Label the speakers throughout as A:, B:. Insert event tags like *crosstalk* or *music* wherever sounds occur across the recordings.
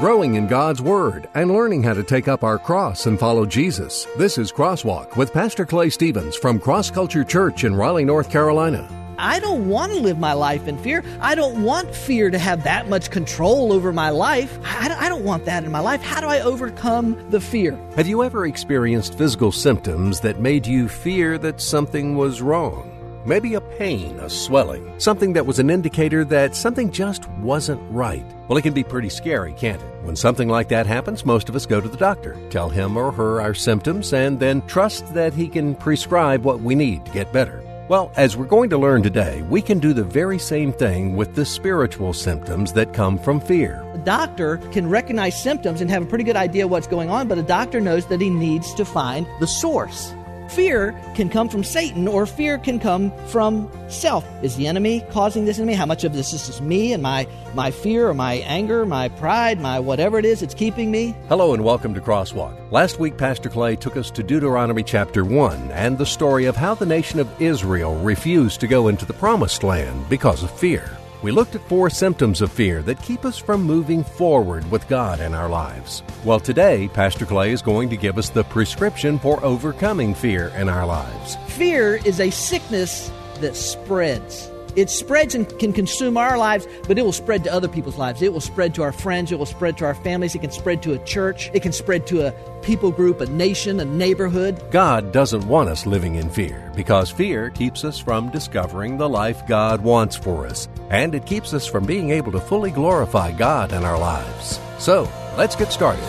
A: growing in God's Word, and learning how to take up our cross and follow Jesus. This is Crosswalk with Pastor Clay Stevens from Cross Culture Church in Raleigh, North Carolina.
B: I don't want to live my life in fear. I don't want fear to have that much control over my life. I don't want that in my life. How do I overcome the fear?
A: Have you ever experienced physical symptoms that made you fear that something was wrong? Maybe a pain, a swelling, something that was an indicator that something just wasn't right. Well, it can be pretty scary, can't it? When something like that happens, most of us go to the doctor, tell him or her our symptoms, and then trust that he can prescribe what we need to get better. Well, as we're going to learn today, we can do the very same thing with the spiritual symptoms that come from fear.
B: A doctor can recognize symptoms and have a pretty good idea what's going on, but a doctor knows that he needs to find the source. Fear can come from Satan or fear can come from self. Is the enemy causing this in me? How much of this is just me and my, my fear or my anger, my pride, my whatever it is it's keeping me?
A: Hello and welcome to Crosswalk. Last week, Pastor Clay took us to Deuteronomy chapter 1 and the story of how the nation of Israel refused to go into the promised land because of fear we looked at four symptoms of fear that keep us from moving forward with God in our lives. Well, today, Pastor Clay is going to give us the prescription for overcoming fear in our lives.
B: Fear is a sickness that spreads. It spreads and can consume our lives, but it will spread to other people's lives. It will spread to our friends. It will spread to our families. It can spread to a church. It can spread to a people group, a nation, a neighborhood.
A: God doesn't want us living in fear because fear keeps us from discovering the life God wants for us, and it keeps us from being able to fully glorify God in our lives. So, let's get started.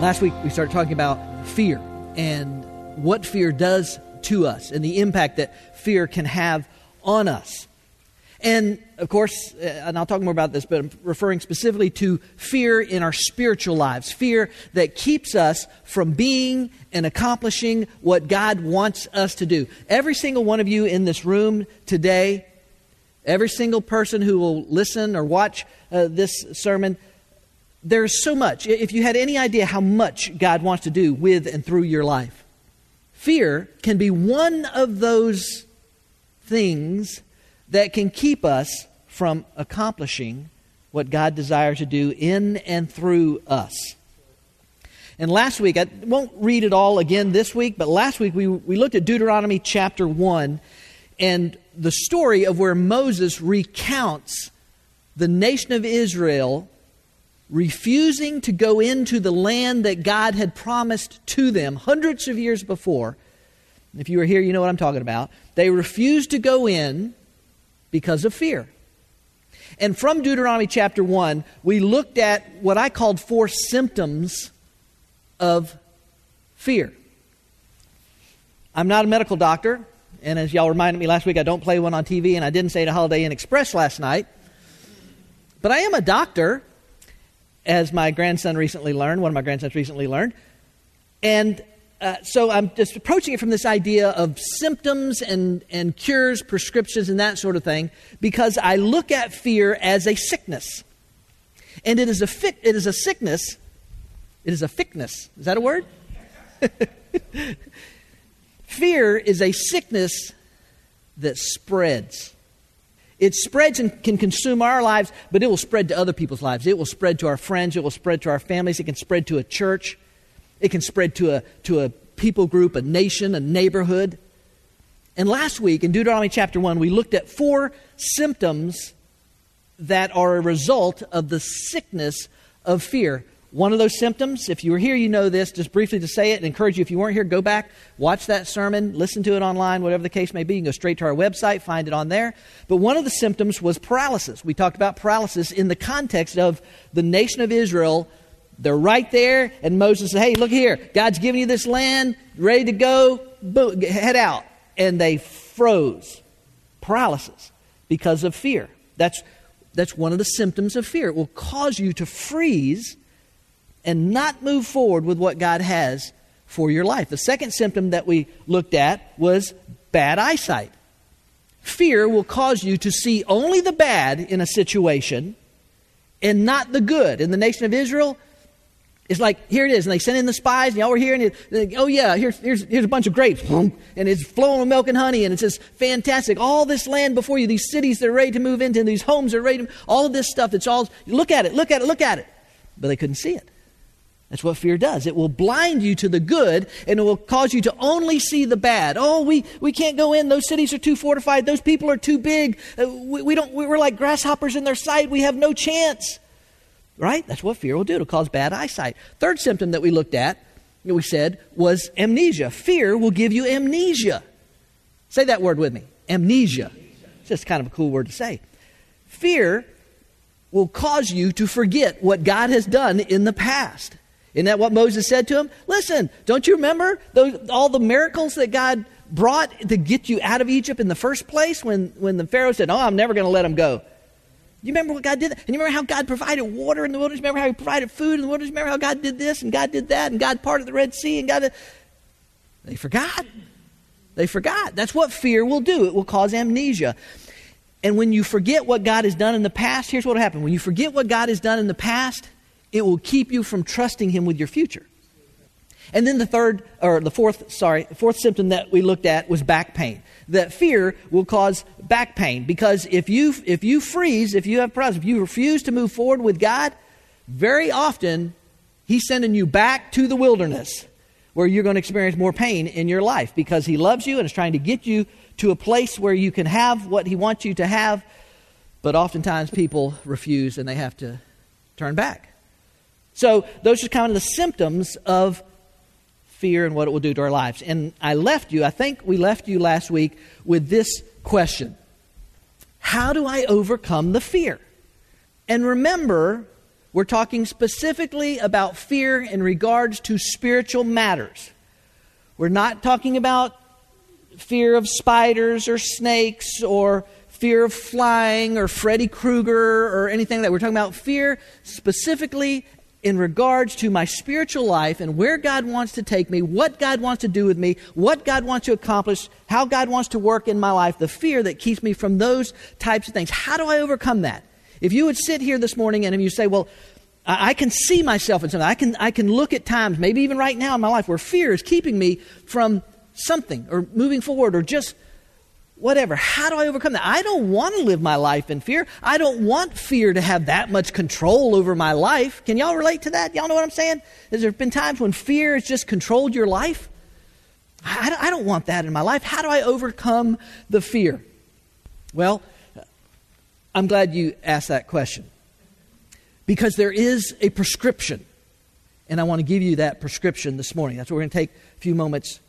B: Last week we started talking about fear and what fear does to us and the impact that fear can have on us. And of course, uh, and I'll talk more about this, but I'm referring specifically to fear in our spiritual lives. Fear that keeps us from being and accomplishing what God wants us to do. Every single one of you in this room today, every single person who will listen or watch uh, this sermon, there's so much. If you had any idea how much God wants to do with and through your life, fear can be one of those things that can keep us from accomplishing what God desires to do in and through us. And last week, I won't read it all again this week, but last week we, we looked at Deuteronomy chapter 1 and the story of where Moses recounts the nation of Israel refusing to go into the land that God had promised to them hundreds of years before. If you were here, you know what I'm talking about. They refused to go in because of fear. And from Deuteronomy chapter 1, we looked at what I called four symptoms of fear. I'm not a medical doctor, and as y'all reminded me last week, I don't play one on TV, and I didn't say at Holiday Inn Express last night. But I am a doctor, as my grandson recently learned, one of my grandsons recently learned. And uh, so I'm just approaching it from this idea of symptoms and, and cures, prescriptions, and that sort of thing, because I look at fear as a sickness. And it is a, fi- it is a sickness, it is a thickness. Is that a word? *laughs* fear is a sickness that spreads. It spreads and can consume our lives, but it will spread to other people's lives. It will spread to our friends. It will spread to our families. It can spread to a church. It can spread to a, to a people group, a nation, a neighborhood. And last week in Deuteronomy chapter 1, we looked at four symptoms that are a result of the sickness of fear. One of those symptoms, if you were here, you know this, just briefly to say it and encourage you, if you weren't here, go back, watch that sermon, listen to it online, whatever the case may be. You can go straight to our website, find it on there. But one of the symptoms was paralysis. We talked about paralysis in the context of the nation of Israel. They're right there, and Moses said, Hey, look here, God's giving you this land, ready to go, boom, head out. And they froze. Paralysis because of fear. That's, that's one of the symptoms of fear. It will cause you to freeze and not move forward with what God has for your life. The second symptom that we looked at was bad eyesight. Fear will cause you to see only the bad in a situation and not the good. In the nation of Israel, It's like, here it is. And they send in the spies, and y'all were here, and it, oh, yeah, here's, here's, here's a bunch of grapes. And it's flowing with milk and honey, and it's just fantastic. All this land before you, these cities they're ready to move into, and these homes are ready to, all of this stuff, it's all, look at it, look at it, look at it. But they couldn't see it. That's what fear does. It will blind you to the good and it will cause you to only see the bad. Oh, we, we can't go in. Those cities are too fortified. Those people are too big. Uh, we, we, don't, we're like grasshoppers in their sight. We have no chance. Right? That's what fear will do. It'll cause bad eyesight. Third symptom that we looked at, we said, was amnesia. Fear will give you amnesia. Say that word with me amnesia. It's just kind of a cool word to say. Fear will cause you to forget what God has done in the past. Isn't that what Moses said to him? Listen, don't you remember those, all the miracles that God brought to get you out of Egypt in the first place when, when the Pharaoh said, Oh, I'm never going to let him go? You remember what God did? And you remember how God provided water in the wilderness? Remember how He provided food in the wilderness? Remember how God did this and God did that and God parted the Red Sea and God. Did... They forgot. They forgot. That's what fear will do. It will cause amnesia. And when you forget what God has done in the past, here's what will happen. When you forget what God has done in the past, it will keep you from trusting Him with your future. And then the third, or the fourth, sorry, fourth symptom that we looked at was back pain that fear will cause back pain. Because if you, if you freeze, if you have problems, if you refuse to move forward with God, very often He's sending you back to the wilderness where you're going to experience more pain in your life because He loves you and is trying to get you to a place where you can have what He wants you to have. But oftentimes people refuse and they have to turn back. So, those are kind of the symptoms of fear and what it will do to our lives. And I left you, I think we left you last week with this question How do I overcome the fear? And remember, we're talking specifically about fear in regards to spiritual matters. We're not talking about fear of spiders or snakes or fear of flying or Freddy Krueger or anything like that. We're talking about fear specifically in regards to my spiritual life and where God wants to take me, what God wants to do with me, what God wants to accomplish, how God wants to work in my life, the fear that keeps me from those types of things. How do I overcome that? If you would sit here this morning and you say, Well, I can see myself in something. I can, I can look at times, maybe even right now in my life, where fear is keeping me from something or moving forward or just whatever. How do I overcome that? I don't want to live my life in fear. I don't want fear to have that much control over my life. Can y'all relate to that? Y'all know what I'm saying? Has there been times when fear has just controlled your life? I don't want that in my life. How do I overcome the fear? Well, I'm glad you asked that question because there is a prescription. And I want to give you that prescription this morning. That's what we're going to take a few moments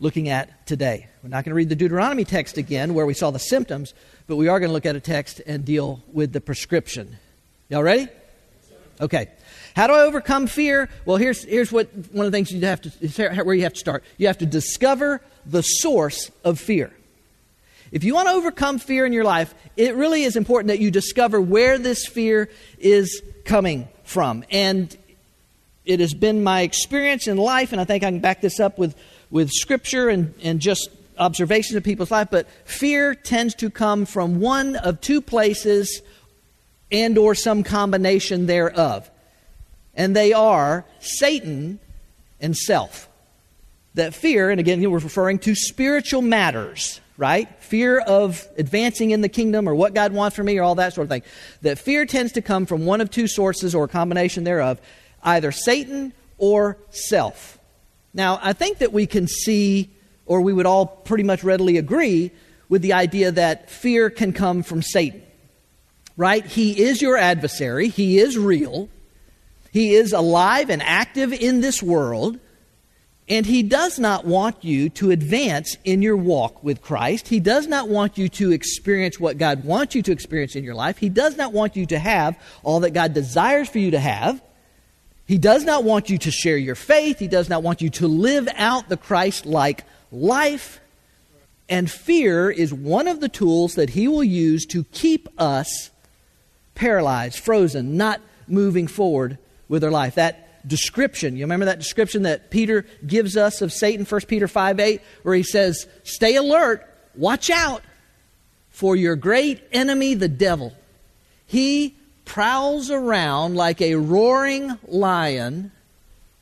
B: looking at today. We're not going to read the Deuteronomy text again where we saw the symptoms, but we are going to look at a text and deal with the prescription. Y'all ready? Okay. How do I overcome fear? Well, here's, here's what one of the things you have to where you have to start. You have to discover the source of fear. If you want to overcome fear in your life, it really is important that you discover where this fear is coming from. And it has been my experience in life, and I think I can back this up with with scripture and, and just observations of people's life, but fear tends to come from one of two places and or some combination thereof. And they are Satan and self. That fear, and again, we're referring to spiritual matters, right? Fear of advancing in the kingdom or what God wants for me or all that sort of thing. That fear tends to come from one of two sources or a combination thereof, either Satan or self. Now, I think that we can see, or we would all pretty much readily agree, with the idea that fear can come from Satan. Right? He is your adversary, he is real, he is alive and active in this world. And he does not want you to advance in your walk with Christ. He does not want you to experience what God wants you to experience in your life. He does not want you to have all that God desires for you to have. He does not want you to share your faith. He does not want you to live out the Christ like life. And fear is one of the tools that he will use to keep us paralyzed, frozen, not moving forward with our life. That description, you remember that description that Peter gives us of Satan, 1 Peter 5 8, where he says, Stay alert, watch out for your great enemy, the devil. He prowls around like a roaring lion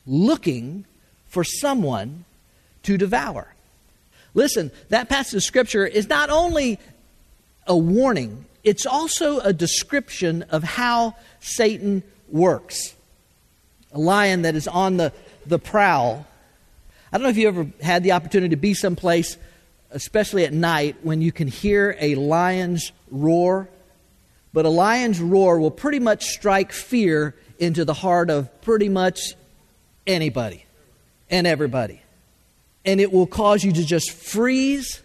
B: looking for someone to devour. Listen, that passage of Scripture is not only a warning, it's also a description of how Satan works. A lion that is on the, the prowl. I don't know if you ever had the opportunity to be someplace, especially at night, when you can hear a lion's roar. But a lion's roar will pretty much strike fear into the heart of pretty much anybody and everybody. And it will cause you to just freeze.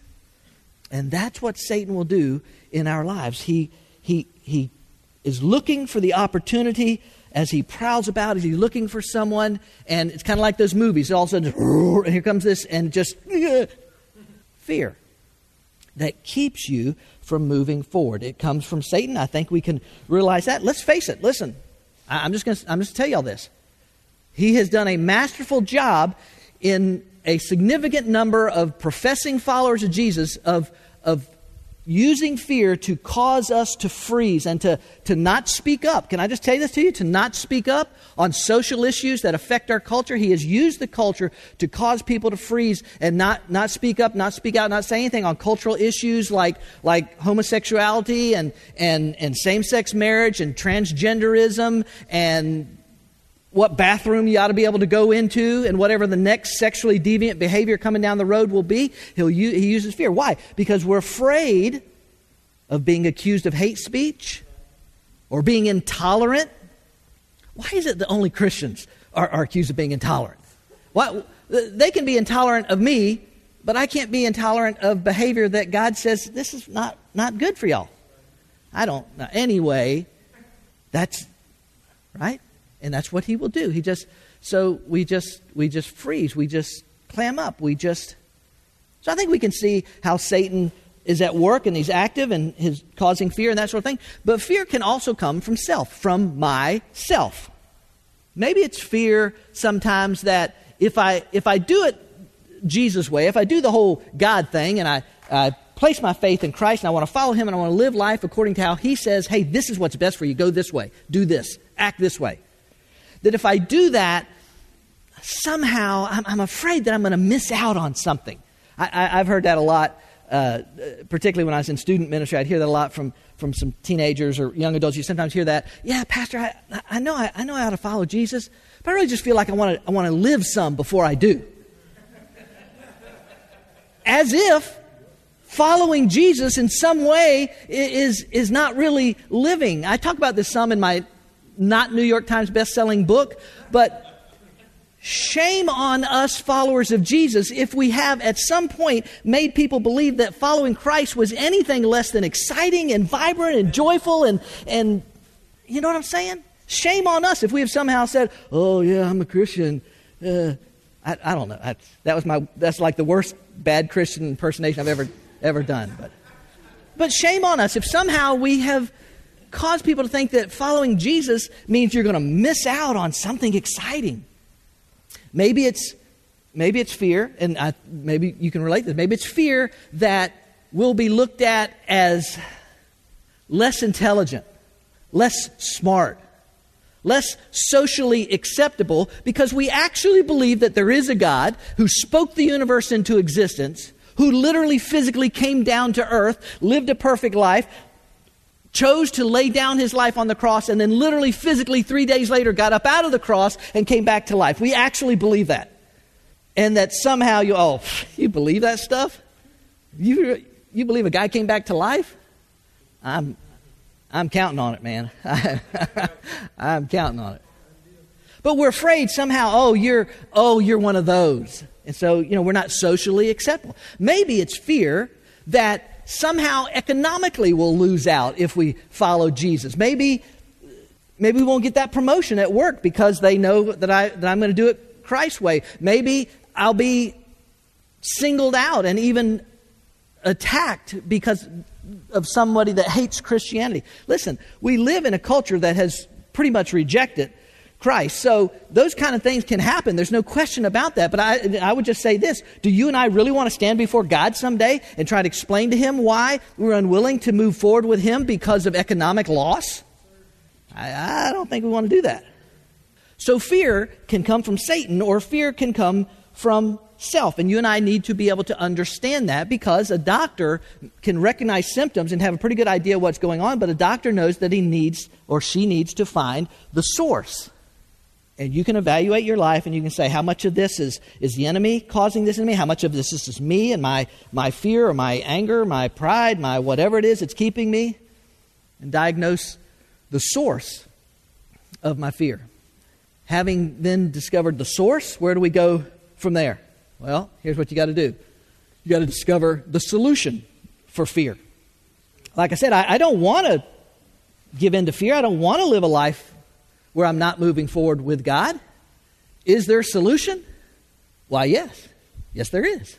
B: And that's what Satan will do in our lives. He, he, he is looking for the opportunity as he prowls about, as he's looking for someone. And it's kind of like those movies. All of a sudden, and *laughs* here comes this, and just *laughs* fear that keeps you from moving forward. It comes from Satan. I think we can realize that. Let's face it. Listen, I'm just going to I'm just tell you all this. He has done a masterful job in a significant number of professing followers of Jesus of, of using fear to cause us to freeze and to, to not speak up. Can I just tell this to you? To not speak up on social issues that affect our culture. He has used the culture to cause people to freeze and not, not speak up, not speak out, not say anything on cultural issues like, like homosexuality and, and, and same sex marriage and transgenderism and what bathroom you ought to be able to go into and whatever the next sexually deviant behavior coming down the road will be. He'll, he uses fear. Why? Because we're afraid of being accused of hate speech or being intolerant. Why is it that only Christians are, are accused of being intolerant? Why, they can be intolerant of me, but I can't be intolerant of behavior that God says this is not, not good for y'all. I don't. Anyway, that's right and that's what he will do. He just so we just we just freeze, we just clam up, we just. So I think we can see how Satan is at work and he's active and he's causing fear and that sort of thing. But fear can also come from self, from myself. Maybe it's fear sometimes that if I if I do it Jesus' way, if I do the whole God thing and I, I place my faith in Christ and I want to follow Him and I want to live life according to how He says, hey, this is what's best for you. Go this way. Do this. Act this way that if I do that, somehow I'm, I'm afraid that I'm going to miss out on something. I, have heard that a lot, uh, particularly when I was in student ministry. I'd hear that a lot from, from some teenagers or young adults. You sometimes hear that, yeah, Pastor, I, I, know, I, I know how to follow Jesus, but I really just feel like I want to I want to live some before I do. As if following Jesus in some way is, is not really living. I talk about this some in my not New York Times best-selling book, but Shame on us, followers of Jesus, if we have at some point made people believe that following Christ was anything less than exciting and vibrant and joyful and, and you know what I'm saying? Shame on us if we have somehow said, oh, yeah, I'm a Christian. Uh, I, I, don't know. I, that was my, that's like the worst bad Christian impersonation I've ever, ever done. But, but shame on us if somehow we have cause people to think that following Jesus means you're going to miss out on something exciting. Maybe it's maybe it's fear, and I, maybe you can relate this. Maybe it's fear that will be looked at as less intelligent, less smart, less socially acceptable because we actually believe that there is a God who spoke the universe into existence, who literally physically came down to earth, lived a perfect life, chose to lay down his life on the cross, and then literally physically three days later got up out of the cross and came back to life. We actually believe that. And that somehow you, oh, *laughs* you believe that stuff? You, you believe a guy came back to life? I'm, I'm counting on it, man. *laughs* I'm counting on it. But we're afraid somehow, oh, you're, oh, you're one of those. And so, you know, we're not socially acceptable. Maybe it's fear that somehow economically we'll lose out if we follow Jesus. Maybe, maybe we won't get that promotion at work because they know that, I, that I'm going to do it Christ's way. Maybe I'll be singled out and even attacked because of somebody that hates Christianity. Listen, we live in a culture that has pretty much rejected Christ. So those kind of things can happen. There's no question about that. But I, I would just say this Do you and I really want to stand before God someday and try to explain to Him why we're unwilling to move forward with Him because of economic loss? I, I don't think we want to do that. So fear can come from Satan or fear can come from self. And you and I need to be able to understand that because a doctor can recognize symptoms and have a pretty good idea what's going on, but a doctor knows that he needs or she needs to find the source. And you can evaluate your life and you can say, how much of this is, is the enemy causing this in me? How much of this is just me and my, my fear or my anger, my pride, my whatever it is that's keeping me? And diagnose the source of my fear. Having then discovered the source, where do we go from there? Well, here's what you got to do you got to discover the solution for fear. Like I said, I, I don't want to give in to fear. I don't want to live a life where I'm not moving forward with God? Is there a solution? Why, yes. Yes, there is.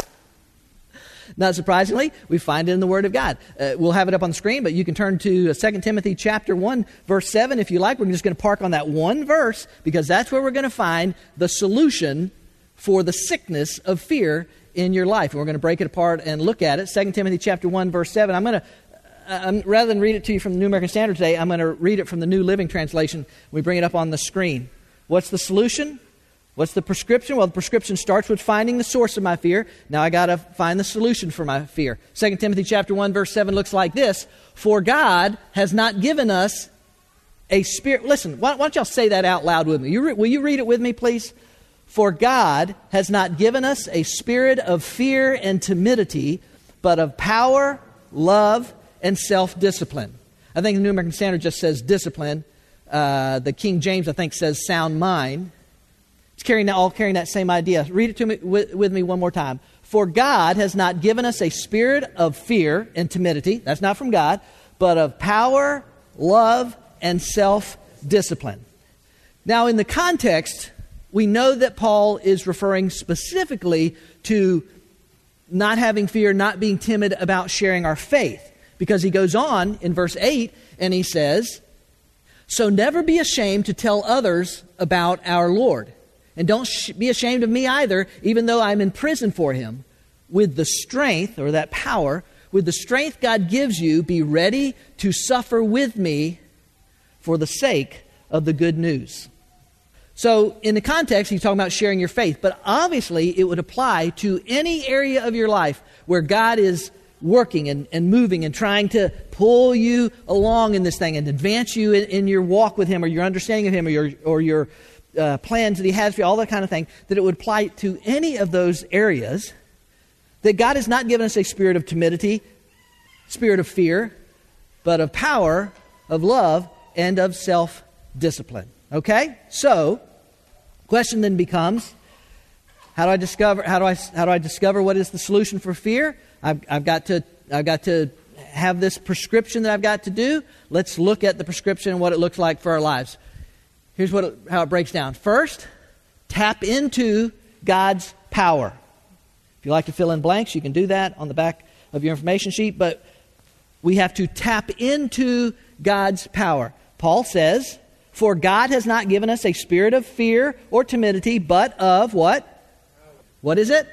B: *laughs* Not surprisingly, we find it in the Word of God. Uh, we'll have it up on the screen, but you can turn to 2 uh, Timothy chapter 1, verse 7 if you like. We're just going to park on that one verse because that's where we're going to find the solution for the sickness of fear in your life. And we're going to break it apart and look at it. 2 Timothy chapter 1, verse 7. I'm going to um, rather than read it to you from the New American Standard today, I'm going to read it from the New Living Translation. We bring it up on the screen. What's the solution? What's the prescription? Well, the prescription starts with finding the source of my fear. Now I got to find the solution for my fear. 2 Timothy chapter 1 verse 7 looks like this, "For God has not given us a spirit." Listen, why, why don't y'all say that out loud with me? You re, will you read it with me, please? For God has not given us a spirit of fear and timidity, but of power, love, and self discipline. I think the New American Standard just says discipline. Uh, the King James, I think, says sound mind. It's carrying that, all carrying that same idea. Read it to me with, with me one more time. For God has not given us a spirit of fear and timidity. That's not from God, but of power, love, and self discipline. Now, in the context, we know that Paul is referring specifically to not having fear, not being timid about sharing our faith. Because he goes on in verse 8 and he says, So never be ashamed to tell others about our Lord. And don't sh- be ashamed of me either, even though I'm in prison for him. With the strength, or that power, with the strength God gives you, be ready to suffer with me for the sake of the good news. So, in the context, he's talking about sharing your faith, but obviously it would apply to any area of your life where God is working and, and moving and trying to pull you along in this thing and advance you in, in your walk with Him or your understanding of Him or your, or your uh, plans that He has for you, all that kind of thing, that it would apply to any of those areas. That God has not given us a spirit of timidity, spirit of fear, but of power, of love, and of self discipline. Okay? So, question then becomes how do I discover how do I how do I discover what is the solution for fear? I've, I've, got to, I've got to have this prescription that I've got to do. Let's look at the prescription and what it looks like for our lives. Here's what it, how it breaks down. First, tap into God's power. If you like to fill in blanks, you can do that on the back of your information sheet, but we have to tap into God's power. Paul says, For God has not given us a spirit of fear or timidity, but of what? What is it?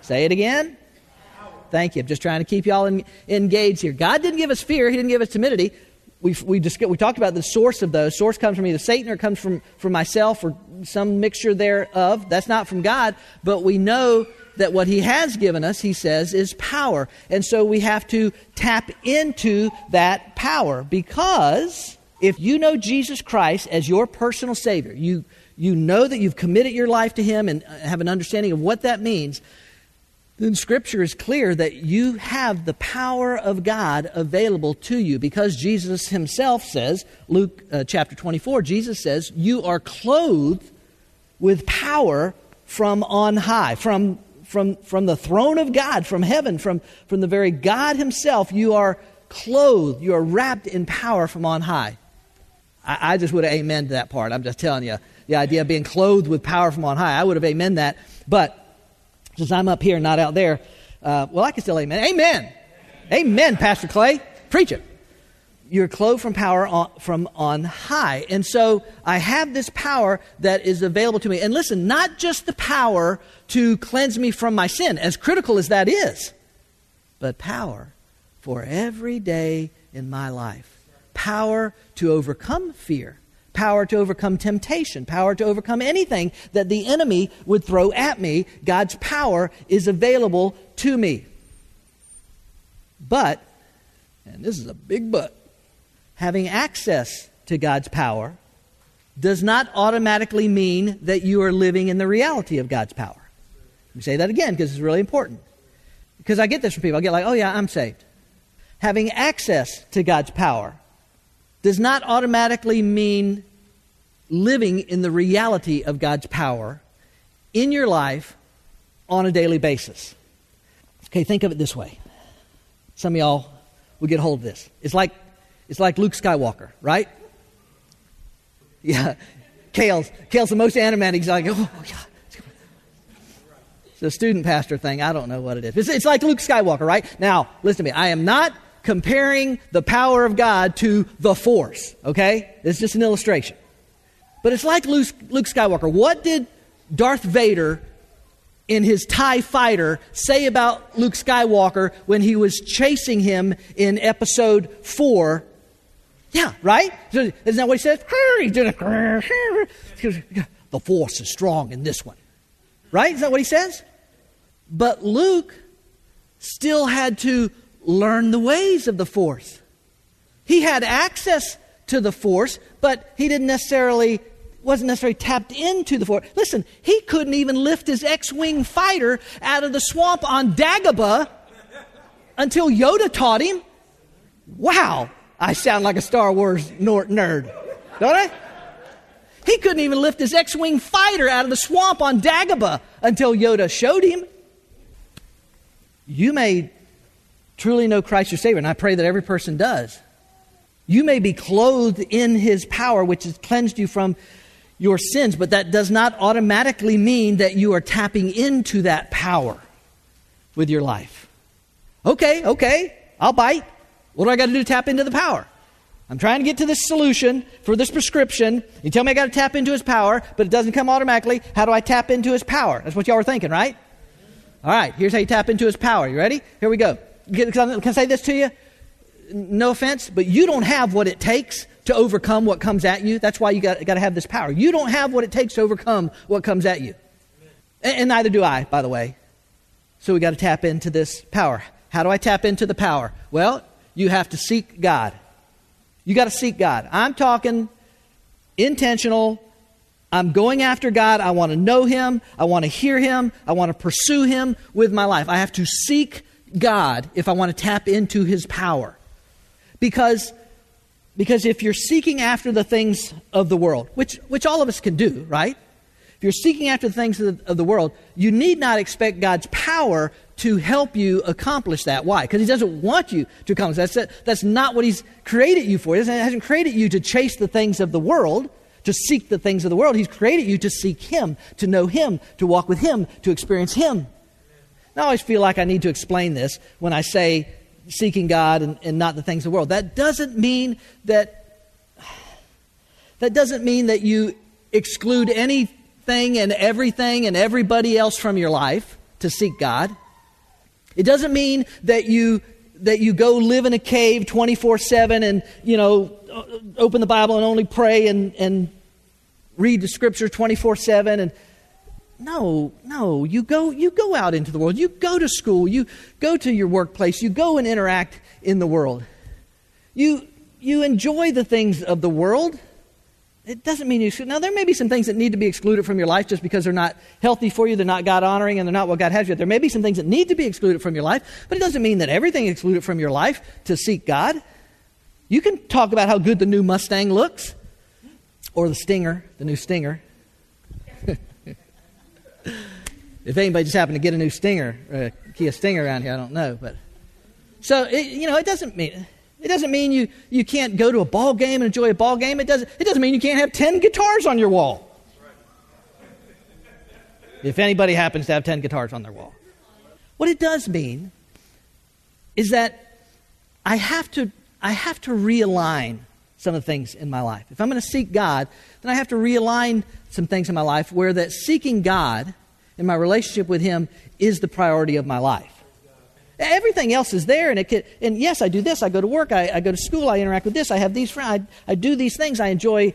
B: Say it again. Thank you. I'm just trying to keep y'all in, engaged here. God didn't give us fear, He didn't give us timidity. we we, discussed, we talked about the source of those. Source comes from either Satan or comes from, from myself or some mixture thereof. That's not from God, but we know that what He has given us, He says, is power. And so we have to tap into that power because if you know Jesus Christ as your personal Savior, you, you know that you've committed your life to Him and have an understanding of what that means, then Scripture is clear that you have the power of God available to you because Jesus himself says, Luke uh, chapter 24, Jesus says, You are clothed with power from on high, from, from, from the throne of God, from heaven, from, from the very God himself. You are clothed, you are wrapped in power from on high. I, I just would have amen to that part. I'm just telling you, the idea of being clothed with power from on high. I would have amen that. But since I'm up here, not out there, uh, well, I can still amen. Amen. Amen, Pastor Clay. Preach it. You're clothed from power on, from on high. And so I have this power that is available to me. And listen, not just the power to cleanse me from my sin, as critical as that is, but power for every day in my life. power to overcome fear, power to overcome temptation, power to overcome anything that the enemy would throw at me. God's power is available to me. But, and this is a big but, having access to God's power does not automatically mean that you are living in the reality of God's power. Let me say that again because it's really important. Because I get this from people. I get like, oh, yeah, I'm saved. Having access to God's power does not automatically mean living in the reality of God's power in your life on a daily basis. Okay, think of it this way. Some of y'all will get hold of this. It's like, it's like Luke Skywalker, right? *laughs* Yeah. Kale's, Kale's the most animated. He's like, oh, yeah. It's a student pastor thing. I don't know what it is. It's, it's like Luke Skywalker, right? Now, listen to me. I am not comparing the power of God to the force, okay? It's just an illustration. But it's like Luke, Skywalker. What did Darth Vader in his TIE fighter say about Luke Skywalker when he was chasing him in episode 4 yeah, right? Isn't that what he says? *laughs* *laughs* The force is strong in this one. Right? Is that what he says? But Luke still had to learn the ways of the force. He had access to the force, but he didn't necessarily wasn't necessarily tapped into the force. Listen, he couldn't even lift his X-wing fighter out of the swamp on Dagobah until Yoda taught him. Wow, I sound like a Star Wars nerd, don't I? He couldn't even lift his X Wing fighter out of the swamp on Dagobah until Yoda showed him. You may truly know Christ your Savior, and I pray that every person does. You may be clothed in his power, which has cleansed you from your sins, but that does not automatically mean that you are tapping into that power with your life. Okay, okay, I'll bite. What do I got to do to tap into the power? I'm trying to get to this solution for this prescription. You tell me I got to tap into his power, but it doesn't come automatically. How do I tap into his power? That's what y'all were thinking, right? All right, here's how you tap into his power. You ready? Here we go. Can I say this to you? No offense, but you don't have what it takes to overcome what comes at you. That's why you got, got to have this power. You don't have what it takes to overcome what comes at you. And, and neither do I, by the way. So we got to tap into this power. How do I tap into the power? Well, you have to seek God. You got to seek God. I'm talking intentional. I'm going after God. I want to know Him. I want to hear Him. I want to pursue Him with my life. I have to seek God if I want to tap into His power. Because, because if you're seeking after the things of the world, which, which all of us can do, right? If you're seeking after the things of the, of the world, you need not expect God's power to help you accomplish that. Why? Because He doesn't want you to accomplish that. That's, that's not what He's created you for. He hasn't created you to chase the things of the world, to seek the things of the world. He's created you to seek Him, to know Him, to walk with Him, to experience Him. I always feel like I need to explain this when I say seeking God and, and not the things of the world. That doesn't mean that that doesn't mean that you exclude anything and everything and everybody else from your life to seek God. It doesn't mean that you that you go live in a cave 24/7 and, you know, open the Bible and only pray and and read the scripture 24/7 and no, no, you go you go out into the world. You go to school, you go to your workplace, you go and interact in the world. You you enjoy the things of the world. It doesn't mean you should. Now, there may be some things that need to be excluded from your life just because they're not healthy for you, they're not God honoring, and they're not what God has you. There may be some things that need to be excluded from your life, but it doesn't mean that everything excluded from your life to seek God. You can talk about how good the new Mustang looks, or the Stinger, the new Stinger. If anybody just happened to get a new Stinger, uh, Kia Stinger around here, I don't know. But so it, you know, it doesn't mean it doesn't mean you, you can't go to a ball game and enjoy a ball game. It doesn't, it doesn't mean you can't have 10 guitars on your wall. If anybody happens to have 10 guitars on their wall. What it does mean is that I have to, I have to realign some of the things in my life. If I'm going to seek God, then I have to realign some things in my life where that seeking God and my relationship with Him is the priority of my life. Everything else is there, and it can, and yes, I do this. I go to work. I, I go to school. I interact with this. I have these friends. I, I do these things. I enjoy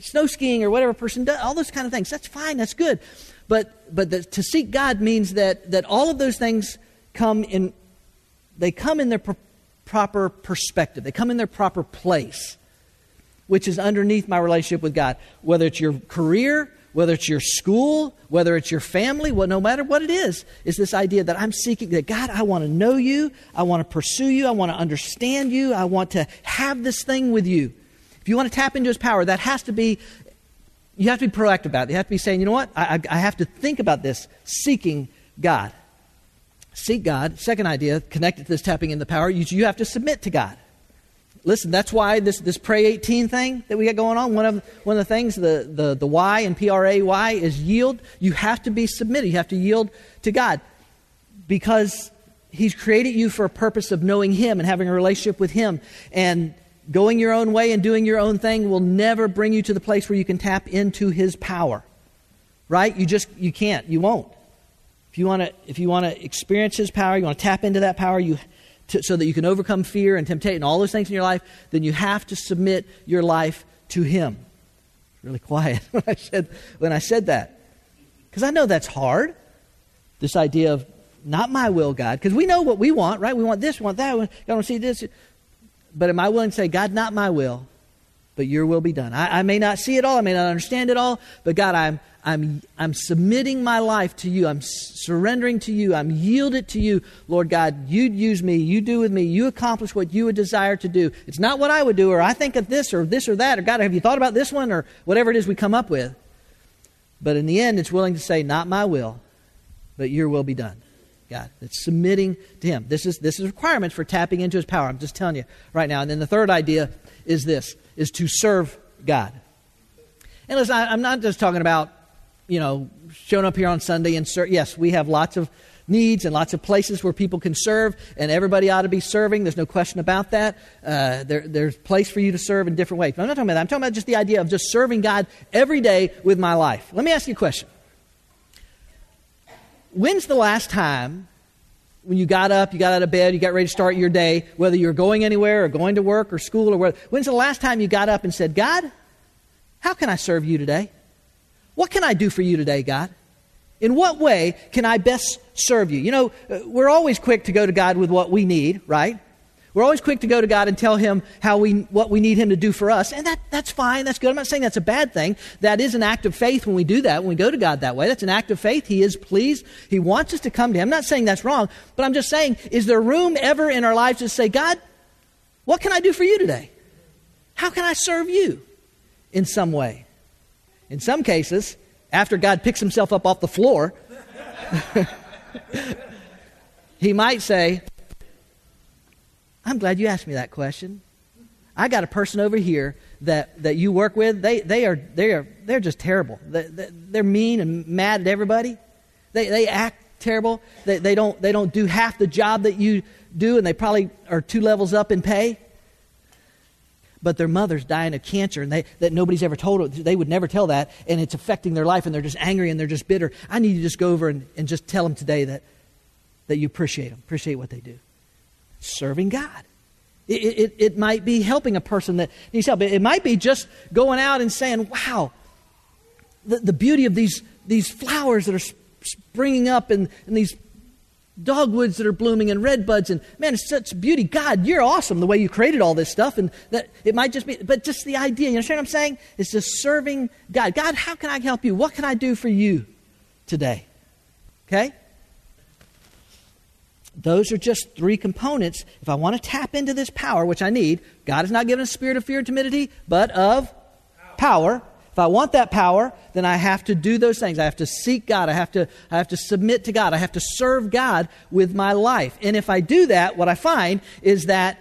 B: snow skiing or whatever person does. All those kind of things. That's fine. That's good. But but the, to seek God means that that all of those things come in. They come in their pr- proper perspective. They come in their proper place, which is underneath my relationship with God. Whether it's your career, whether it's your school, whether it's your family, well, no matter what it is, is this idea that I'm seeking that God, I want to know you, I want to pursue you, I want to understand you, I want to have this thing with you. If you want to tap into his power, that has to be, you have to be proactive about it. You have to be saying, you know what, I, I have to think about this, seeking God. Seek God. Second idea, connected to this tapping in the power, you, you have to submit to God. Listen, that's why this, this Pray 18 thing that we got going on, one of, one of the things, the, the, the Y and P R A Y is yield. You have to be submitted. You have to yield to God because He's created you for a purpose of knowing Him and having a relationship with Him. And going your own way and doing your own thing will never bring you to the place where you can tap into His power. Right? You just, you can't. You won't. If you want to, if you want to experience His power, you want to tap into that power, you to, so that you can overcome fear and temptation and all those things in your life, then you have to submit your life to Him. Really quiet *laughs* when I said, when I said that. Because I know that's hard. This idea of not my will, God. Because we know what we want, right? We want this, we want that. We want to see this. But am I willing to say, God, not my will, but your will be done? I, I may not see it all, I may not understand it all, but God, I'm, I'm, I'm submitting my life to you. I'm surrendering to you. I'm yielded to you. Lord God, you use me. You do with me. You accomplish what you would desire to do. It's not what I would do, or I think of this, or this, or that, or God, have you thought about this one, or whatever it is we come up with. But in the end, it's willing to say, not my will, but your will be done. God. It's submitting to Him. This is this is a requirement for tapping into His power. I'm just telling you right now. And then the third idea is this: is to serve God. And listen, I, I'm not just talking about you know, showing up here on Sunday and serve. Yes, we have lots of needs and lots of places where people can serve, and everybody ought to be serving. There's no question about that. Uh, there, there's place for you to serve in different ways. But I'm not talking about that. I'm talking about just the idea of just serving God every day with my life. Let me ask you a question. When's the last time when you got up, you got out of bed, you got ready to start your day, whether you're going anywhere or going to work or school or where, when's the last time you got up and said, God, how can I serve you today? What can I do for you today, God? In what way can I best serve you? You know, uh, we're always quick to go to God with what we need, right? We're always quick to go to God and tell Him how we, what we need Him to do for us. And that, that's fine. That's good. I'm not saying that's a bad thing. That is an act of faith when we do that, when we go to God that way. That's an act of faith. He is pleased. He wants us to come to Him. I'm not saying that's wrong, but I'm just saying, is there room ever in our lives to say, God, what can I do for you today? How can I serve you in some way? In some cases, after God picks himself up off the floor, *laughs* he might say, I'm glad you asked me that question. I got a person over here that, that you work with. They, they are, they are, they're just terrible. They, they're mean and mad at everybody. They, they act terrible. They, they, don't, they don't do half the job that you do, and they probably are two levels up in pay but their mother's dying of cancer and they, that nobody's ever told them. They would never tell that, and it's affecting their life, and they're just angry and they're just bitter. I need you to just go over and, and just tell them today that, that you appreciate them, appreciate what they do. Serving God. It, it, it might be helping a person that needs help. It, it might be just going out and saying, wow, the, the beauty of these, these flowers that are springing up and, and these dogwoods that are blooming and red buds and man it's such beauty. God you're awesome the way you created all this stuff and that it might just be but just the idea you understand what i'm saying? It's just serving god. God how can i help you? What can i do for you today? Okay those are just three components if i want to tap into this power which i need god has not given a spirit of fear and timidity but of power if I want that power, then I have to do those things. I have to seek God. I have to, I have to submit to God. I have to serve God with my life. And if I do that, what I find is that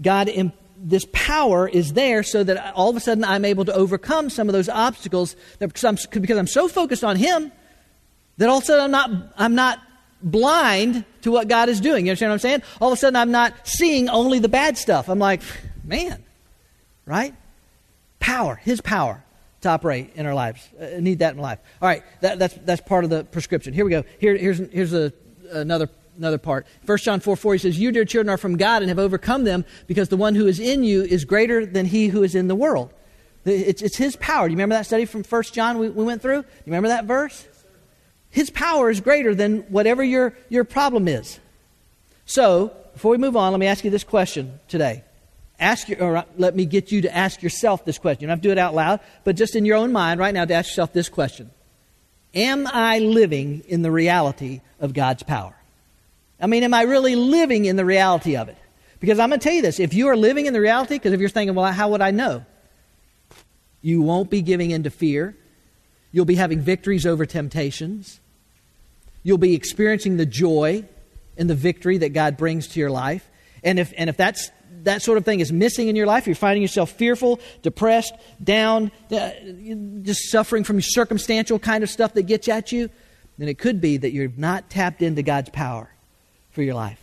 B: God, this power is there so that all of a sudden I'm able to overcome some of those obstacles that, because, I'm, because I'm so focused on Him that all of a sudden I'm not, I'm not blind to what God is doing. You understand what I'm saying? All of a sudden I'm not seeing only the bad stuff. I'm like, man, right? Power, His power to operate in our lives. Uh, need that in life. All right, that, that's, that's part of the prescription. Here we go. Here, here's here's a, another another part. 1 John 4 4, he says, You, dear children, are from God and have overcome them because the one who is in you is greater than he who is in the world. It's, it's his power. Do you remember that study from 1 John we, we went through? Do You remember that verse? His power is greater than whatever your, your problem is. So, before we move on, let me ask you this question today. Ask your, or uh, let me get you to ask yourself this question. You don't have to do it out loud, but just in your own mind right now to ask yourself this question Am I living in the reality of God's power? I mean, am I really living in the reality of it? Because I'm going to tell you this if you are living in the reality, because if you're thinking, well, how would I know? You won't be giving in to fear. You'll be having victories over temptations. You'll be experiencing the joy and the victory that God brings to your life. And if, and if that's, that sort of thing is missing in your life, you're finding yourself fearful, depressed, down, uh, just suffering from circumstantial kind of stuff that gets at you, then it could be that you're not tapped into God's power for your life.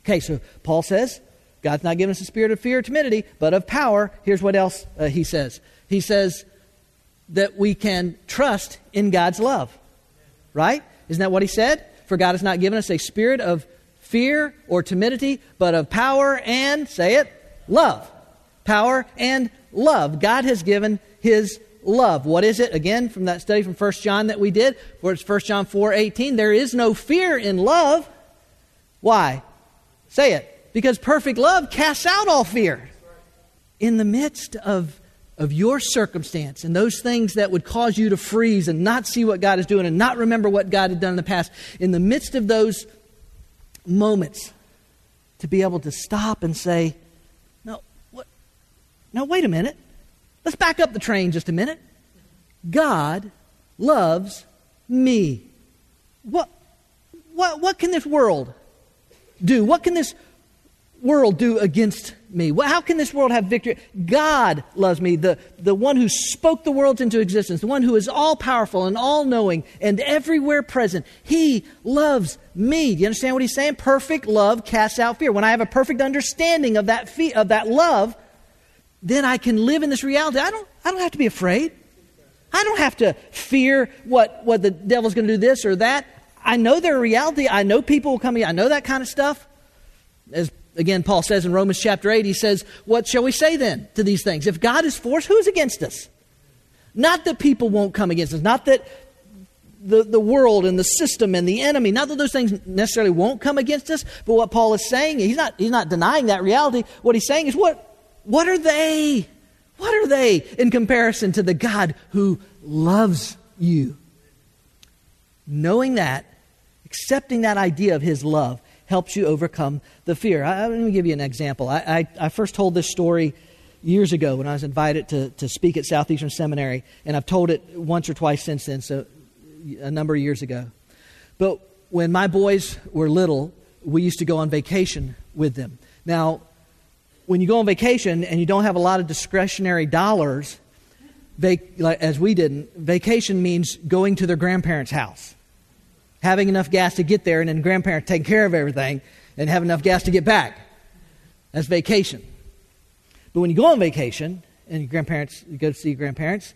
B: Okay, so Paul says, God's not given us a spirit of fear or timidity, but of power. Here's what else uh, he says He says that we can trust in God's love. Right? Isn't that what he said? For God has not given us a spirit of fear or timidity, but of power and, say it, love. Power and love. God has given his love. What is it? Again, from that study from 1 John that we did, where it's 1 John 4 18, there is no fear in love. Why? Say it. Because perfect love casts out all fear. In the midst of, of your circumstance and those things that would cause you to freeze and not see what God is doing and not remember what God had done in the past, in the midst of those moments, to be able to stop and say, No, what? Wait a minute. Let's back up the train just a minute. God loves me. What, what, what can this world do? What can this world do against me? How can this world have victory? God loves me, the, the one who spoke the worlds into existence, the one who is all powerful and all knowing and everywhere present. He loves me. Do you understand what he's saying? Perfect love casts out fear. When I have a perfect understanding of that, of that love, then I can live in this reality. I don't, I don't have to be afraid. I don't have to fear what, what the devil's going to do this or that. I know their reality. I know people will come here. I know that kind of stuff. As again, Paul says in Romans chapter 8, he says, What shall we say then to these things? If God is for us, who is against us? Not that people won't come against us, not that the, the world and the system and the enemy, not that those things necessarily won't come against us, but what Paul is saying, he's not, he's not denying that reality. What he's saying is, what, what are they? What are they in comparison to the God who loves you? Knowing that accepting that idea of His love helps you overcome the fear. I, let me give you an example. I, I, I, first told this story years ago when I was invited to, to speak at Southeastern Seminary, and I've told it once or twice since then, so a number of years ago. But when my boys were little, we used to go on vacation with them. Now, when you go on vacation and you don't have a lot of discretionary dollars, vac- as we didn't, vacation means going to their grandparents' house having enough gas to get there, and then grandparents taking care of everything and have enough gas to get back. That's vacation. But when you go on vacation and your grandparents, you go to see your grandparents,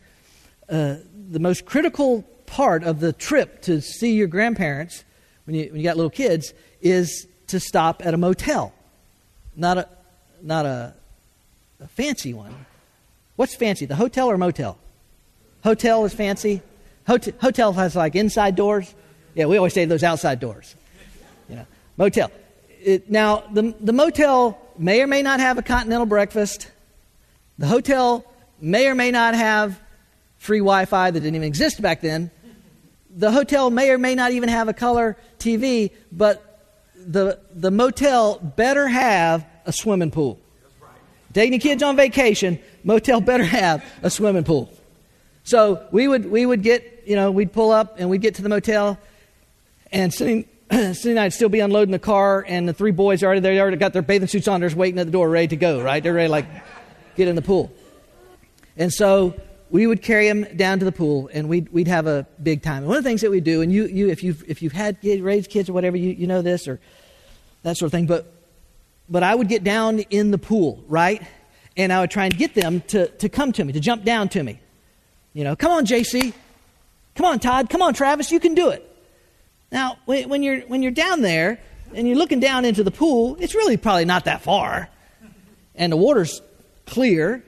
B: uh, the most critical part of the trip to see your grandparents when you, when you got little kids is to stop at a motel. Not a, not a, a fancy one. What's fancy, the hotel or motel? Hotel is fancy. Hotel, hotel has like inside doors. Yeah, we always say those outside doors. You know, motel. It, now, the, the motel may or may not have a continental breakfast. The hotel may or may not have free Wi Fi that didn't even exist back then. The hotel may or may not even have a color TV, but the, the motel better have a swimming pool. Taking the kids on vacation, motel better have a swimming pool. So we would, we would get, you know, we'd pull up and we'd get to the motel and sitting, sitting *clears throat* I'd still be unloading the car, and the three boys already they already got their bathing suits on, they're waiting at the door, ready to go. Right? They're ready, like get in the pool. And so we would carry them down to the pool, and we'd we'd have a big time. And one of the things that we do, and you you if you've if you've had raised kids or whatever, you you know this or that sort of thing. But but I would get down in the pool, right? And I would try and get them to, to come to me, to jump down to me. You know, come on, JC. Come on, Todd. Come on, Travis. You can do it. Now, when you're, when you're down there and you're looking down into the pool, it's really probably not that far. And the water's clear.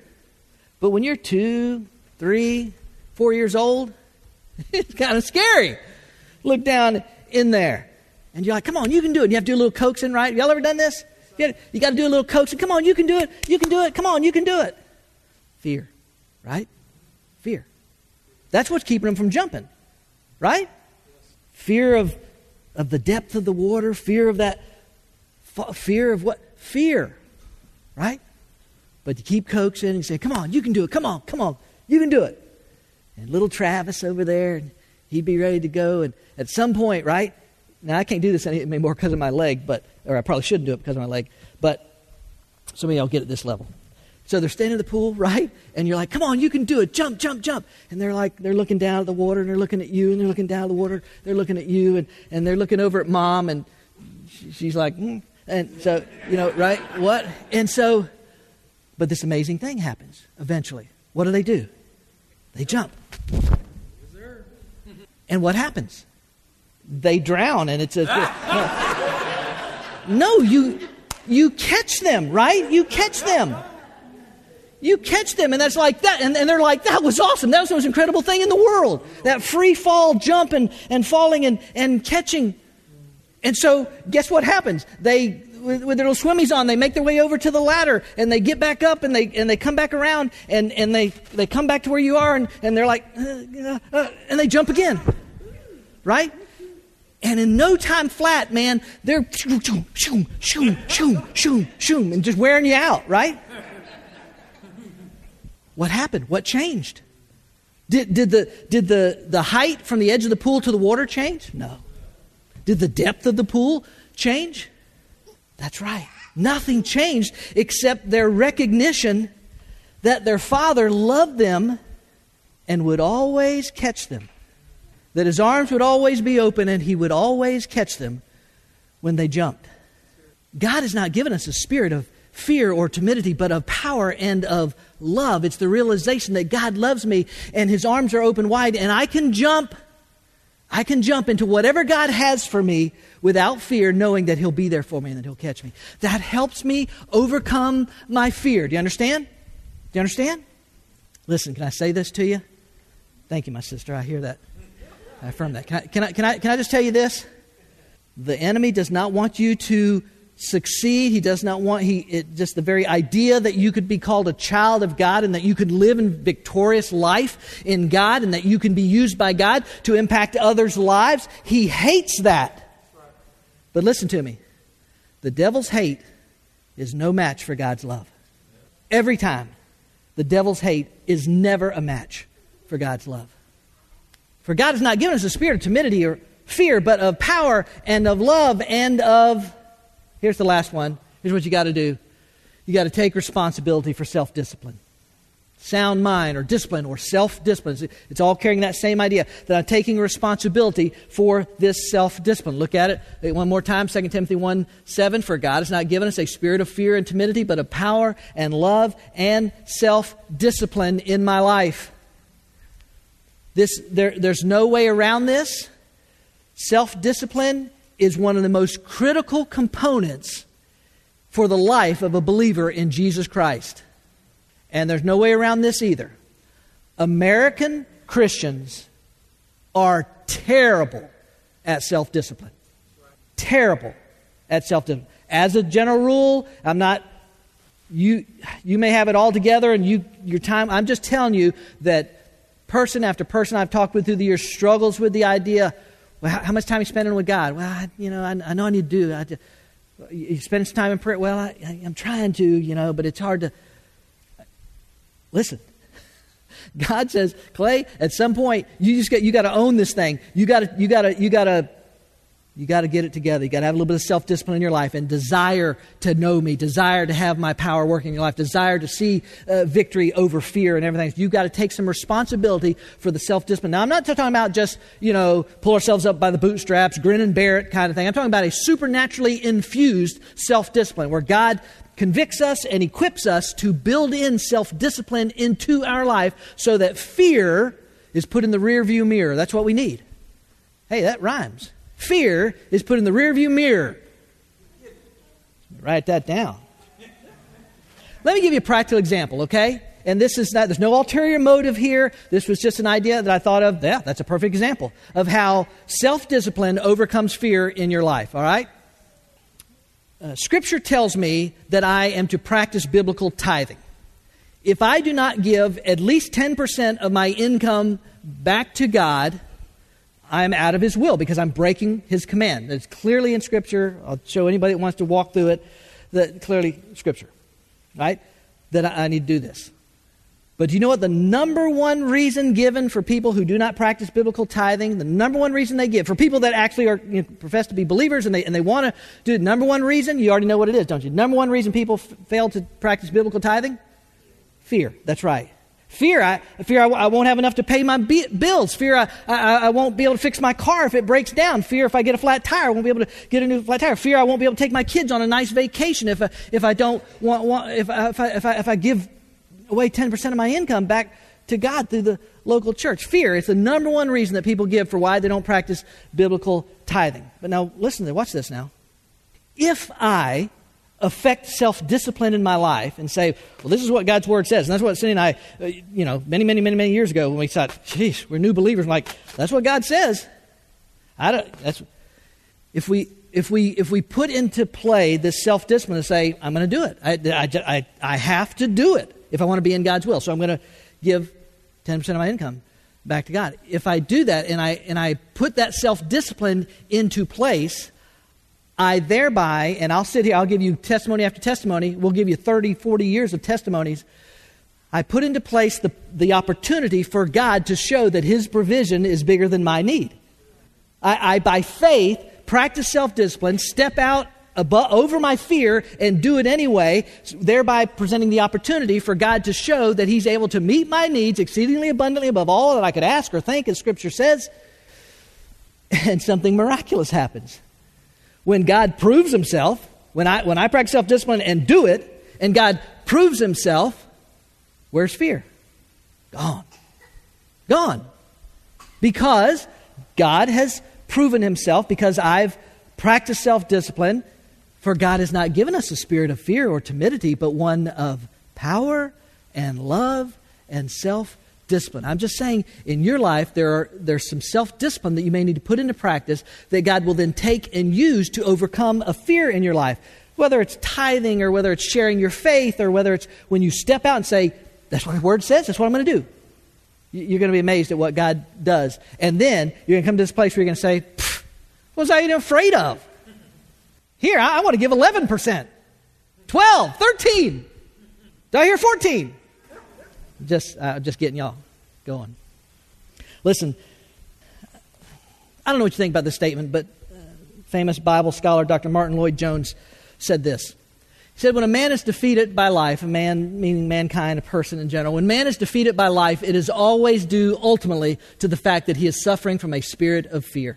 B: But when you're two, three, four years old, *laughs* it's kind of scary. Look down in there. And you're like, come on, you can do it. You have to do a little coaxing, right? Y'all ever done this? You, you got to do a little coaxing. Come on, you can do it. You can do it. Come on, you can do it. Fear, right? Fear. That's what's keeping them from jumping, right? Fear of, of the depth of the water, fear of that, fear of what? Fear, right? But you keep coaxing and say, come on, you can do it. Come on, come on, you can do it. And little Travis over there, he'd be ready to go. And at some point, right? Now, I can't do this anymore because of my leg, but, or I probably shouldn't do it because of my leg, but some of y'all get at this level. So they're standing in the pool, *laughs* right? And you're like, come on, you can do it. Jump, jump, jump. And they're like, they're looking down at the water and they're looking at you and they're looking down at the water. They're looking at you and, and they're looking over at mom and she's like, mm. and so, you know, right? What? And so, but this amazing thing happens eventually. What do they do? They jump. And what happens? They drown, and it's a. No, *laughs* no you, you catch them, right? You catch them. You catch them, and that's like that. And, and they're like, that was awesome. That was the most incredible thing in the world. That free fall jump and, and falling and, and catching. And so, guess what happens? They with, with, their little swimmies on, they make their way over to the ladder and they get back up and they, and they come back around and, and they, they come back to where you are and, and they're like, uh, uh, and they jump again. Right? And in no time flat, man, they're shoom, shoom, shoom, shoom, shoom, and just wearing you out, right? What happened? What changed? Did, did, the, did the, the height from the edge of the pool to the water change? No. Did the depth of the pool change? That's right. Nothing changed except their recognition that their father loved them and would always catch them. That his arms would always be open and he would always catch them when they jumped. God has not given us a spirit of fear or timidity, but of power and of love. It's the realization that God loves me and his arms are open wide and I can jump. I can jump into whatever God has for me without fear, knowing that He'll be there for me and that He'll catch me. That helps me overcome my fear. Do you understand? Do you understand? Listen, can I say this to you? Thank you, my sister. I hear that. I affirm that. Can I, can I, can I, can I just tell you this? The enemy does not want you to succeed. He does not want, he, it, just the very idea that you could be called a child of God and that you could live in victorious life in God and that you can be used by God to impact others' lives. He hates that. But listen to me the devil's hate is no match for God's love. Every time, the devil's hate is never a match for God's love. For God has not given us a spirit of timidity or fear, but of power and of love and of. Here's the last one. Here's what you got to do you got to take responsibility for self discipline sound mind or discipline or self discipline. It's all carrying that same idea that I'm taking responsibility for this self discipline. Look at it one more time 2 Timothy 1 7. For God has not given us a spirit of fear and timidity, but of power and love and self discipline in my life. This, there, there's no way around this. Self discipline is one of the most critical components for the life of a believer in Jesus Christ and there's no way around this either. American Christians are terrible at self discipline. Terrible at self discipline. As a general rule, I'm not. You, you may have it all together and you, your time. I'm just telling you that person after person I've talked with through the years struggles with the idea well, how, how much time are you spending with God? Well, I, you know, I, I, know I need to do. You spend some time in prayer. Well, I, I'm trying to, you know, but it's hard to. Listen. *laughs* God says, Clay, at some point you just got you got to own this thing. You got to you got to you got to you got to get it together. You got to have a little bit of self discipline in your life and desire to know me, desire to have my power working in your life, desire to see uh, victory over fear and everything. You've got to take some responsibility for the self discipline. Now, I'm not talking about just, you know, pull ourselves up by the bootstraps, grin and bear it kind of thing. I'm talking about a supernaturally infused self discipline where God convicts us and equips us to build in self discipline into our life so that fear is put in the rear view mirror. That's what we need. Hey, that rhymes. Fear is put in the rearview mirror. Write that down. Let me give you a practical example, okay? And this is not, there's no ulterior motive here. This was just an idea that I thought of. Yeah, that's a perfect example of how self discipline overcomes fear in your life, all right? Uh, scripture tells me that I am to practice biblical tithing. If I do not give at least 10% of my income back to God, I'm out of His will because I'm breaking His command. It's clearly in Scripture. I'll show anybody that wants to walk through it that clearly Scripture, right? That I need to do this. But do you know what the number one reason given for people who do not practice biblical tithing, the number one reason they give, for people that actually are you know, profess to be believers and they, and they want to do the number one reason, you already know what it is, don't you? Number one reason people f- fail to practice biblical tithing? Fear. That's right. Fear, I fear I, I won't have enough to pay my b- bills. Fear, I, I, I, won't be able to fix my car if it breaks down. Fear, if I get a flat tire, I won't be able to get a new flat tire. Fear, I won't be able to take my kids on a nice vacation if I, if I don't want, want if, I, if, I, if, I, if I give away 10% of my income back to God through the local church. Fear is the number one reason that people give for why they don't practice biblical tithing. But now, listen to watch this now. If I affect self discipline in my life and say, well, this is what God's Word says. And that's what Cindy and I, uh, you know, many, many, many, many years ago when we thought, geez, we're new believers. I'm like, that's what God says. I don't, that's, if we, if we, if we put into play this self discipline and say, I'm going to do it, I, I, I, I have to do it if I want to be in God's will. So I'm going to give 10% of my income back to God. If I do that and I, and I put that self discipline into place, I thereby, and I'll sit here, I'll give you testimony after testimony, we'll give you 30, 40 years of testimonies. I put into place the, the opportunity for God to show that His provision is bigger than my need. I, I by faith, practice self discipline, step out above, over my fear and do it anyway, thereby presenting the opportunity for God to show that He's able to meet my needs exceedingly abundantly above all that I could ask or think, as Scripture says. *laughs* And something miraculous happens. When God proves Himself, when I, when I practice self discipline and do it, and God proves Himself, where's fear? Gone. Gone. Because God has proven Himself, because I've practiced self discipline, for God has not given us a spirit of fear or timidity, but one of power and love and self discipline. I'm just saying, in your life, there are, there's some self discipline that you may need to put into practice that God will then take and use to overcome a fear in your life. Whether it's tithing or whether it's sharing your faith or whether it's when you step out and say, That's what the word says, that's what I'm going to do. You're going to be amazed at what God does. And then you're going to come to this place where you're going to say, What was I even afraid of? Here, I, I want to give 11%, 12, 13. Do I hear 14? Just, uh, just getting y'all going. Listen, I don't know what you think about this statement, but uh, famous Bible scholar Dr. Martyn Lloyd-Jones said this. He said, When a man is defeated by life, a man meaning mankind, a person in general, when man is defeated by life, it is always due ultimately to the fact that he is suffering from a spirit of fear.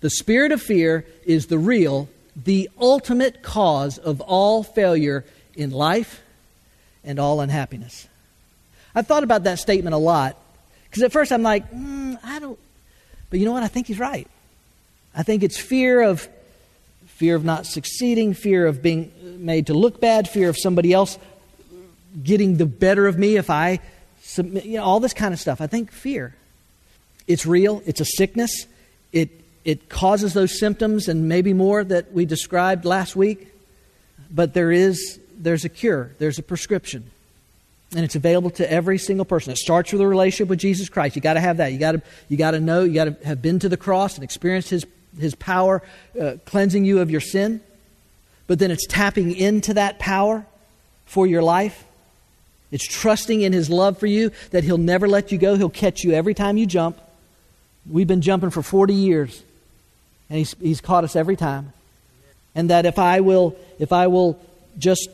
B: The spirit of fear is the real the ultimate cause of all failure in life and all unhappiness. I've thought about that statement a lot because at first I'm like, mm, I don't. But you know what? I think he's right. I think it's fear of fear of not succeeding, fear of being made to look bad, fear of somebody else getting the better of me if I submit, you know, all this kind of stuff. I think fear. It's real. It's a sickness. It it causes those symptoms and maybe more that we described last week. But there is there's a cure, there's a prescription. And it's available to every single person. It starts with a relationship with Jesus Christ. You got to have that. You got to you got to know. You got to have been to the cross and experienced His His power, uh, cleansing you of your sin. But then it's tapping into that power for your life. It's trusting in His love for you that He'll never let you go. He'll catch you every time you jump. We've been jumping for 40 years. And he's, he's caught us every time. And that if I will, if I will just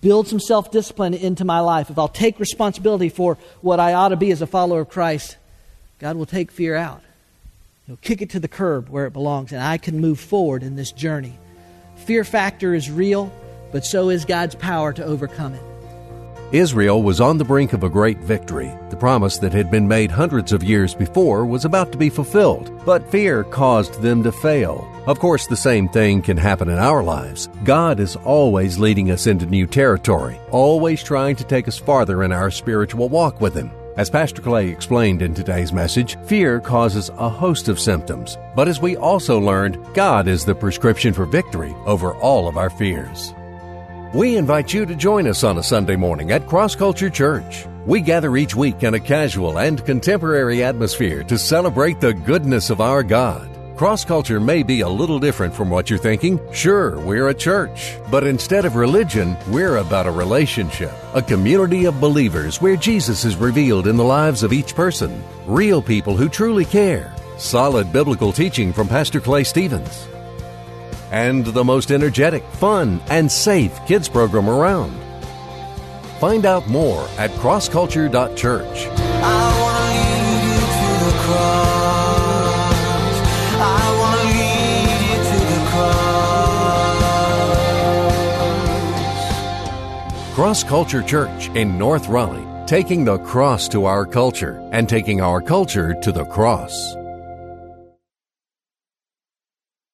B: build some self discipline into my life, if I'll take responsibility for what I ought to be as a follower of Christ, God will take fear out. He'll kick it to the curb where it belongs, and I can move forward in this journey. Fear factor is real, but so is God's power to overcome it.
A: Israel was on the brink of a great victory. The promise that had been made hundreds of years before was about to be fulfilled, but fear caused them to fail. Of course, the same thing can happen in our lives. God is always leading us into new territory, always trying to take us farther in our spiritual walk with Him. As Pastor Clay explained in today's message, fear causes a host of symptoms. But as we also learned, God is the prescription for victory over all of our fears. We invite you to join us on a Sunday morning at Cross Culture Church. We gather each week in a casual and contemporary atmosphere to celebrate the goodness of our God. Cross culture may be a little different from what you're thinking. Sure, we're a church, but instead of religion, we're about a relationship, a community of believers where Jesus is revealed in the lives of each person, real people who truly care, solid biblical teaching from Pastor Clay Stevens and the most energetic, fun, and safe kids program around. Find out more at crossculture.church. Cross Culture Church in North Raleigh, taking the cross to our culture and taking our culture to the cross.